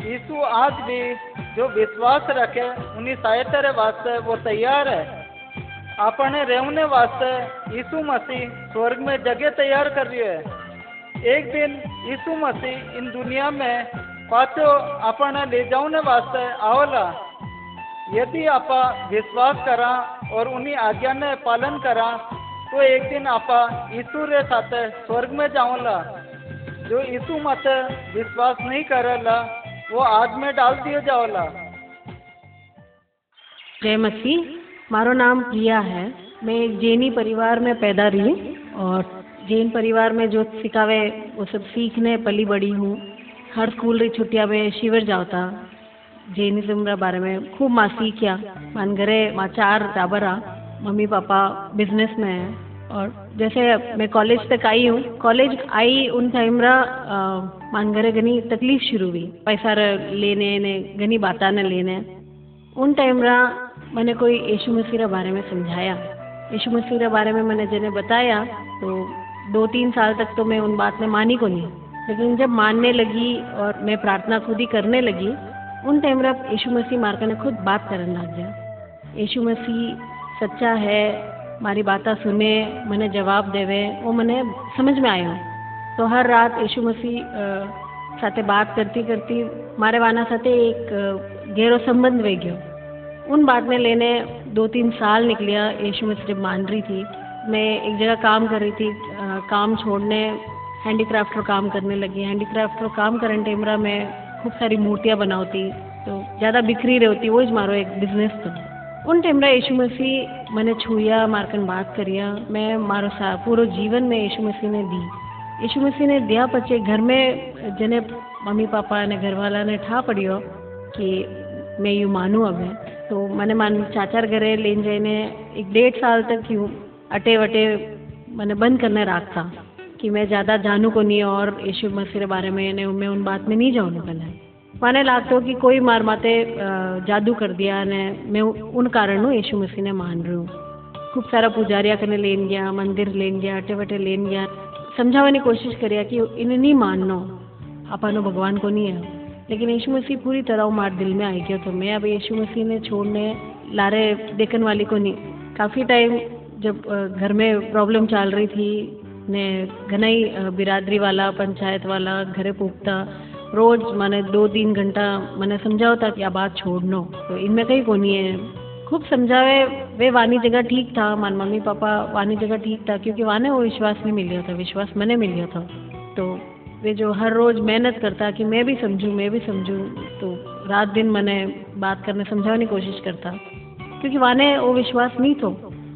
Speaker 2: यीशु आज भी जो विश्वास रखे, उन्हीं सहायता वास्ते वो तैयार है। अपने रहने वास्ते यीशु मसीह स्वर्ग में जगह तैयार कर रही है। एक दिन यीशु मसीह इन दुनिया में पाछो अपने ले जाने वास्ते आवला। यदि आप विश्वास करा और उन्हीं आज्ञा ने पालन करा तो एक दिन आप यीशु रे साथ स्वर्ग में जाऊला जो यीशु मत विश्वास नहीं करेला वो आग में डाल दिया जाओला
Speaker 8: जय मसीह, मारो नाम प्रिया है। मैं एक जैनी परिवार में पैदा रही और जैन परिवार में जो सिखावे, वो सब सीखने पली बड़ी हूँ। हर स्कूल री छुट्टिया में शिविर जाता जैनिज्म रा बारे में खूब माँ सीखिया मान घरे माँ चार टाबर मम्मी पापा बिज़नेस में है। और जैसे मैं कॉलेज तक आई हूँ कॉलेज आई उन टाइम रा मान घरे घनी तकलीफ़ शुरू हुई। पैसा लेने ने घनी बाता ने लेने। उन टाइम रा मैंने कोई यीशु मसीह रे बारे में समझाया। यीशु मसीह रे बारे में मैंने जिन्हें बताया तो दो तीन साल तक तो मैं उन बात में मानी को नहीं लेकिन जब मानने लगी और मैं प्रार्थना खुद ही करने लगी, उन टाइम रा यीशु मसीह मारकर ने खुद बात करने लग गया। यीशु मसीह सच्चा है मारी बातें सुने, मैंने जवाब देवे, वो मैंने समझ में आयो। तो हर रात यीशु मसीह साथे बात करती करती मारे वाना साथे एक गहरो संबंध वे गयो। उन बात में लेने दो तीन साल निकलिया, यीशु मसीह मान रही थी। मैं एक जगह काम कर रही थी काम छोड़ने हैंडीक्राफ्ट का काम करने लगी। हैंडीक्राफ्ट का काम करने टाइम रा मैं खूब सारी मूर्तियाँ बनाती तो ज़्यादा बिखरी रहती वो ज मारो एक बिज़नेस तो। उन टाइम रा यीशु मसीह मैंने छुया मारकन बात करिया। मैं मारो सा, पूरो जीवन में यीशु मसीह ने दी। यीशु मसीह ने दिया पचे घर में जने मम्मी पापा ने घर वाला ने ठा पड़ियो कि मैं यूँ मानूँ अब तो मैंने मान चाचार घरे लेन जाने एक डेढ़ साल तक यूँ अटे वटे मैंने बंद करने रखा कि मैं ज़्यादा जानू को नहीं और यीशु मसीह के बारे में मैं उन बात में नहीं जाऊँ पहले। माने लागतो कि कोई मार माते जादू कर दिया ने, मैं उन कारणों यीशु मसीह ने मान रही हूँ। खूब सारा पुजारिया कने लेन गया, मंदिर लेन गया अटे वटे लेन गया। समझाने की कोशिश करिया कि इन्हें नहीं माननो अपानो भगवान को नहीं है। लेकिन यीशु मसीह पूरी तरह मार दिल में आई गया तो मैं अब यीशु मसीह ने छोड़ने लारे देखने वाली को नहीं। काफ़ी टाइम जब घर में प्रॉब्लम चल रही थी, ने घना ही बिरादरी वाला, पंचायत वाला, घरे पूछता रोज मैंने दो तीन घंटा मैंने समझाओ था कि आ बात छोड़नो। तो इनमें कहीं को नहीं है। खूब समझावे, वे वानी जगह ठीक था, मान मम्मी पापा वानी जगह ठीक था, क्योंकि वाने वो विश्वास नहीं मिल था, विश्वास मैंने मिल था। तो वे जो हर रोज मेहनत करता कि मैं भी समझूं, मैं भी समझूं तो रात दिन मैंने बात करने समझाने की कोशिश करता। क्योंकि वाने वो विश्वास नहीं थो,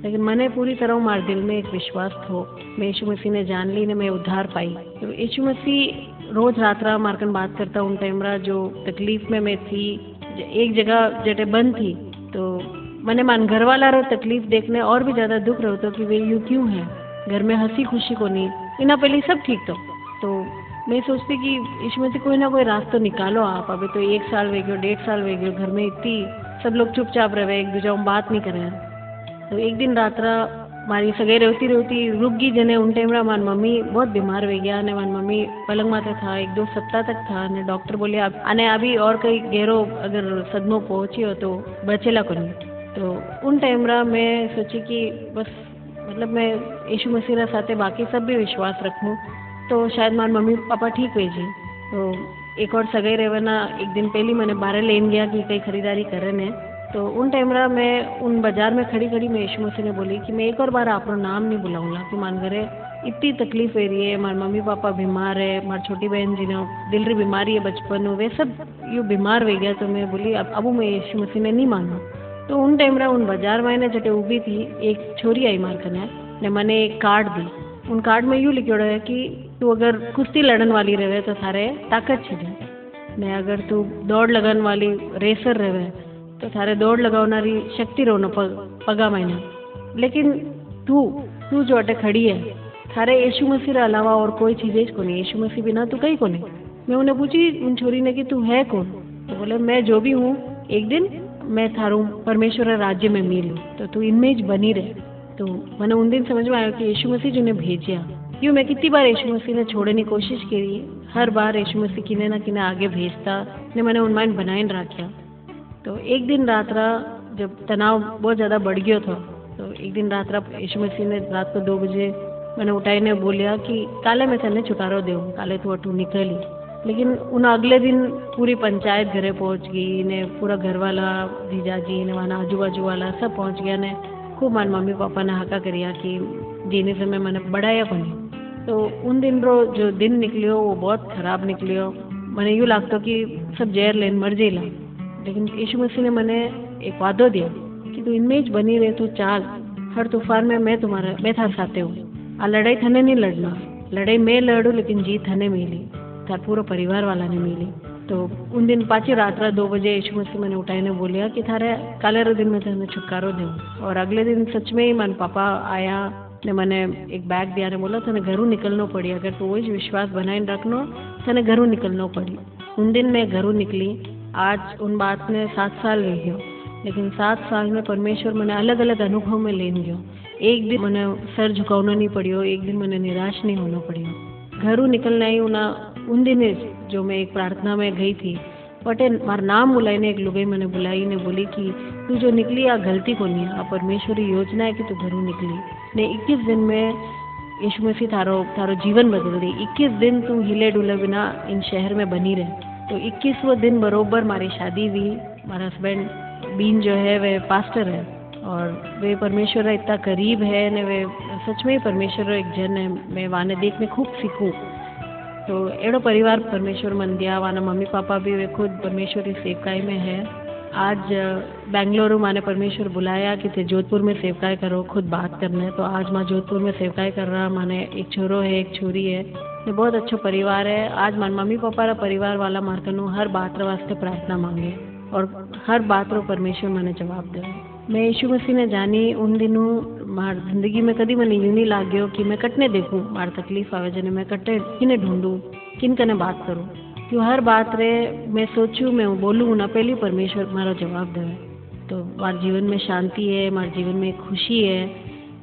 Speaker 8: लेकिन मैंने पूरी तरह मार दिल में एक विश्वास थो, मैं यीशु मसीह ने जान ली, ने मैं उद्धार पाई। तो यीशु मसीह रोज रात रा मारकन बात करता उन टाइम रा जो तकलीफ़ में मैं थी एक जगह जटे बंद थी तो मैंने मान घर वाला रो तकलीफ़ देखने और भी ज़्यादा दुख रहो तो कि वे यूँ क्यों है? घर में हँसी खुशी को नहीं। इना पहले सब ठीक तो। तो मैं सोचती कि इसमें से कोई ना कोई रास्ता निकालो आप। अभी तो एक साल वे गयो, डेढ़ साल वे गयो, घर में इतनी सब लोग चुपचाप रहे, एक दूसरे बात नहीं करे। तो एक दिन रात रा મારી સગાઈ રહેતી રહેતી રૂક ગઈ જને ઉન ટાઈમ રા મારી મમ્મી बहुत बीमार हो गया ने मारी मम्मी पलंग माथे था एक दो सप्ताह तक था ने डॉक्टर बोले अब आने अभी और कहीं गहरो अगर सदमो पहुंची हो तो बचेला को नहीं तो उन टाइम रा मैं सोची कि बस મતલબ મેં ઈસુ મસીહના સાથે બાકી સબ भी વિશ્વાસ रखूं तो शायद મારા मम्मी पापा ठीक हुए जी तो एक और सगाई रहना एक दिन पहले मैंने बाहर लेन गया कि कई खरीदारी करने है तो उन टाइम रहा मैं उन बाज़ार में खड़ी खड़ी मैं यीशु मसीह ने बोली कि मैं एक और बार आपका नाम नहीं बुलाऊँगा। कि मान करे, इतनी तकलीफ़ हो रही है, हमारे मम्मी पापा बीमार है, हमारी छोटी बहन जी ने दिल री बीमारी है, बचपन में, वे सब यू बीमार हो गया। तो मैं बोली, अब अब मैं यीशु मसीह ने नहीं मांगा तो उन टाइम रहा उन बाज़ार में ने जटे ऊभी थी, एक छोरी आई मार कने ने मैंने एक कार्ड दी। उन कार्ड में यूँ लिखियोड़ो है कि तू अगर कुश्ती लड़न वाली रहे तो थारे ताकत छे ने अगर तू दौड़ लगन वाली रेसर रहे तो थारे दौड़ लगावनारी शक्ति रहो पग पगा महीने लेकिन तू तू जो अटे खड़ी है, थारे यीशु मसीह रे अलावा और कोई चीज़ ज कोनी। यीशु मसीह बिना तू कहीं कोनी। मैं उन्हें पूछी, उन छोरी ने कि तू है कौन? तो बोले, मैं जो भी हूँ, एक दिन मैं थारू परमेश्वर राज्य में मिलूँ। तो तू इनमें ज बनी रहे। तो मैंने उन दिन समझ में आया कि यीशु मसीह जो ने भेजिया यूँ मैं कितनी बार यीशु मसीह ने छोड़ने की कोशिश करी। हर बार यीशु मसीह किने ना किने आगे भेजता। ने मैंने उन बनाइन रखा तो एक दिन रात रा जब तनाव बहुत ज़्यादा बढ़ गया था तो एक दिन रात रा यीशु मसीह ने रात को दो बजे मैंने उठाईने बोलिया कि काले मैं तने छुटारो देऊँ काले तू अटू निकली। लेकिन उन अगले दिन पूरी पंचायत घरे पहुँच गई, ने पूरा घर वाला जीजा जी ने वहाँ आजू बाजू वाला सब पहुँच गया, ने खूब मान मम्मी पापा ने हाका करिया कि जीने से मैं मैंने बढ़ाया कोनी। तो उन दिन रो जो दिन निकलियो, वो बहुत खराब निकलियो। मैंने यूँ लगता कि सब जहर लेन मर जेला लेकिन यीशु मसीह ने मैंने एक वादो दिया कि तू इनमें बनी रहे, तू चाल। हर तूफ़ान में मैं तुम्हारा, मैं था साथे हूँ। आ लड़ाई थने नहीं लड़ना। लड़ाई मैं लड़ू, लेकिन जीत थने मिली। थार पूरा परिवार वाला ने मिली। तो उन दिन पाची रात रात दो बजे यीशु मसीह मैंने उठाईने बोलिया कि थारे काले दिन में तेने छुटकारो दूँ और अगले दिन सच में ही मन पापा आया, ने मैंने एक बैग दिया, ने बोला तने घरों निकलना पड़ी। अगर तो वही विश्वास बनाए रखना तने घरों निकलना पड़ी। उन दिन मैं घरों निकली। आज उन बात ने सात साल रह गयो लेकिन सात साल में परमेश्वर मैंने अलग अलग अनुभव में लेन गयो एक दिन मैंने सर झुकावना नहीं पड़ियो, एक दिन मैंने निराश नहीं होना पड़ियो। घरों निकलना ही उना, उन दिन जो मैं एक प्रार्थना में गई थी। बटे मार नाम बुलाई ने एक लुगाई मैंने बुलाई, ने बोली कि तू जो निकली, आ गलती को नहीं आ परमेश्वरी योजना है कि तू घरों निकली। ने इक्कीस दिन में यीशु मसीह थारो थारो जीवन बदल दी। इक्कीस दिन तू हिले डुले बिना इन शहर में बनी रहे। तो इक्कीसवें दिन बरोबर हमारी शादी हुई। हमारा हस्बैंड बीन जो है वह पास्टर है और वे परमेश्वर इतना करीब है ने, वे सच में परमेश्वर एक जन है। मैं वाने देख में खूब सीखूँ। तो एड़ो परिवार परमेश्वर मन दिया वाना मम्मी पापा भी वे खुद परमेश्वर की सेवकाई में है। आज बेंगलुरु माने परमेश्वर बुलाया कि थे जोधपुर में सेवकाई करो, खुद बात करने तो आज माँ जोधपुर में सेवकाई कर रहा, माने एक छोरो है, एक छोरी है। ये बहुत अच्छा परिवार है। आज मम्मी पापा रा परिवार वाला मारकनु हर बात वास्ते प्रार्थना मांगे और हर बात रो परमेश्वर मैंने जवाब दे। मैं यीशु मसीह ने जानी, उन दिनों मार ज़िंदगी में कभी मैंने यूँ नहीं लाग्यो कि मैं कटने देखूँ, मार तकलीफ़ आवे जने मैं कटे किने ढूंढूं, किन कने बात करूँ। क्यों हर बात रे, मैं सोचूं, मैं बोलूँ ना, पहले परमेश्वर मारा जवाब दे तो मार जीवन में शांति है, मार जीवन में खुशी है,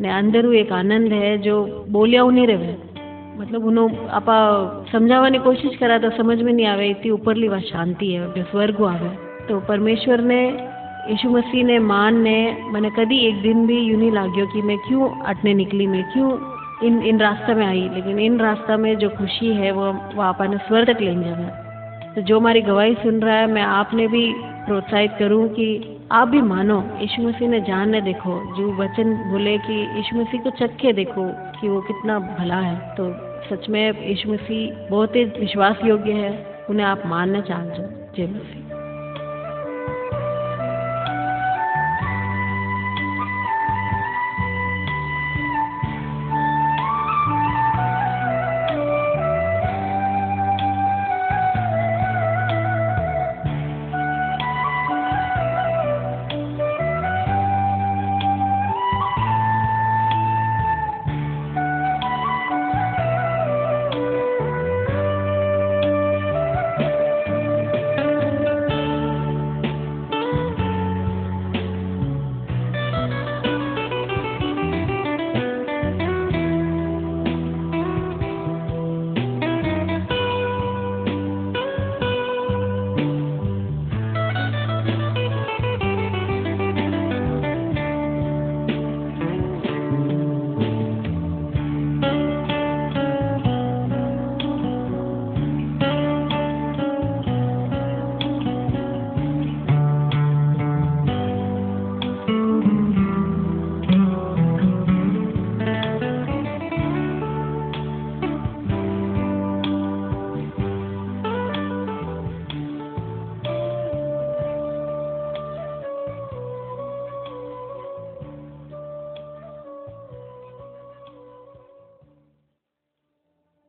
Speaker 8: ने अंदर एक आनंद है जो बोलिया नहीं रहे। मतलब उन्होंने आप समझाने कोशिश करा तो समझ में नहीं आवे, इतनी ऊपरली वह शांति है जो स्वर्ग आवे। तो परमेश्वर ने, यीशु मसीह ने, मान ने, मैंने कभी एक दिन भी यूँ नहीं लाग्यो कि मैं क्यों अटने निकली, मैं क्यों इन इन रास्ता में आई, लेकिन इन रास्ता में जो खुशी है, वो वो आपने स्वर तक ले जाना। तो जो हमारी गवाही सुन रहा है, मैं आपने भी प्रोत्साहित करूँ कि आप भी मानो, यीशु मसीह ने जान जानने देखो, जो वचन बोले कि यीशु मसीह को के देखो कि वो कितना भला है तो सच में यीशु मसीह बहुत ही विश्वास योग्य है, उन्हें आप मानना चाह जय मसीह।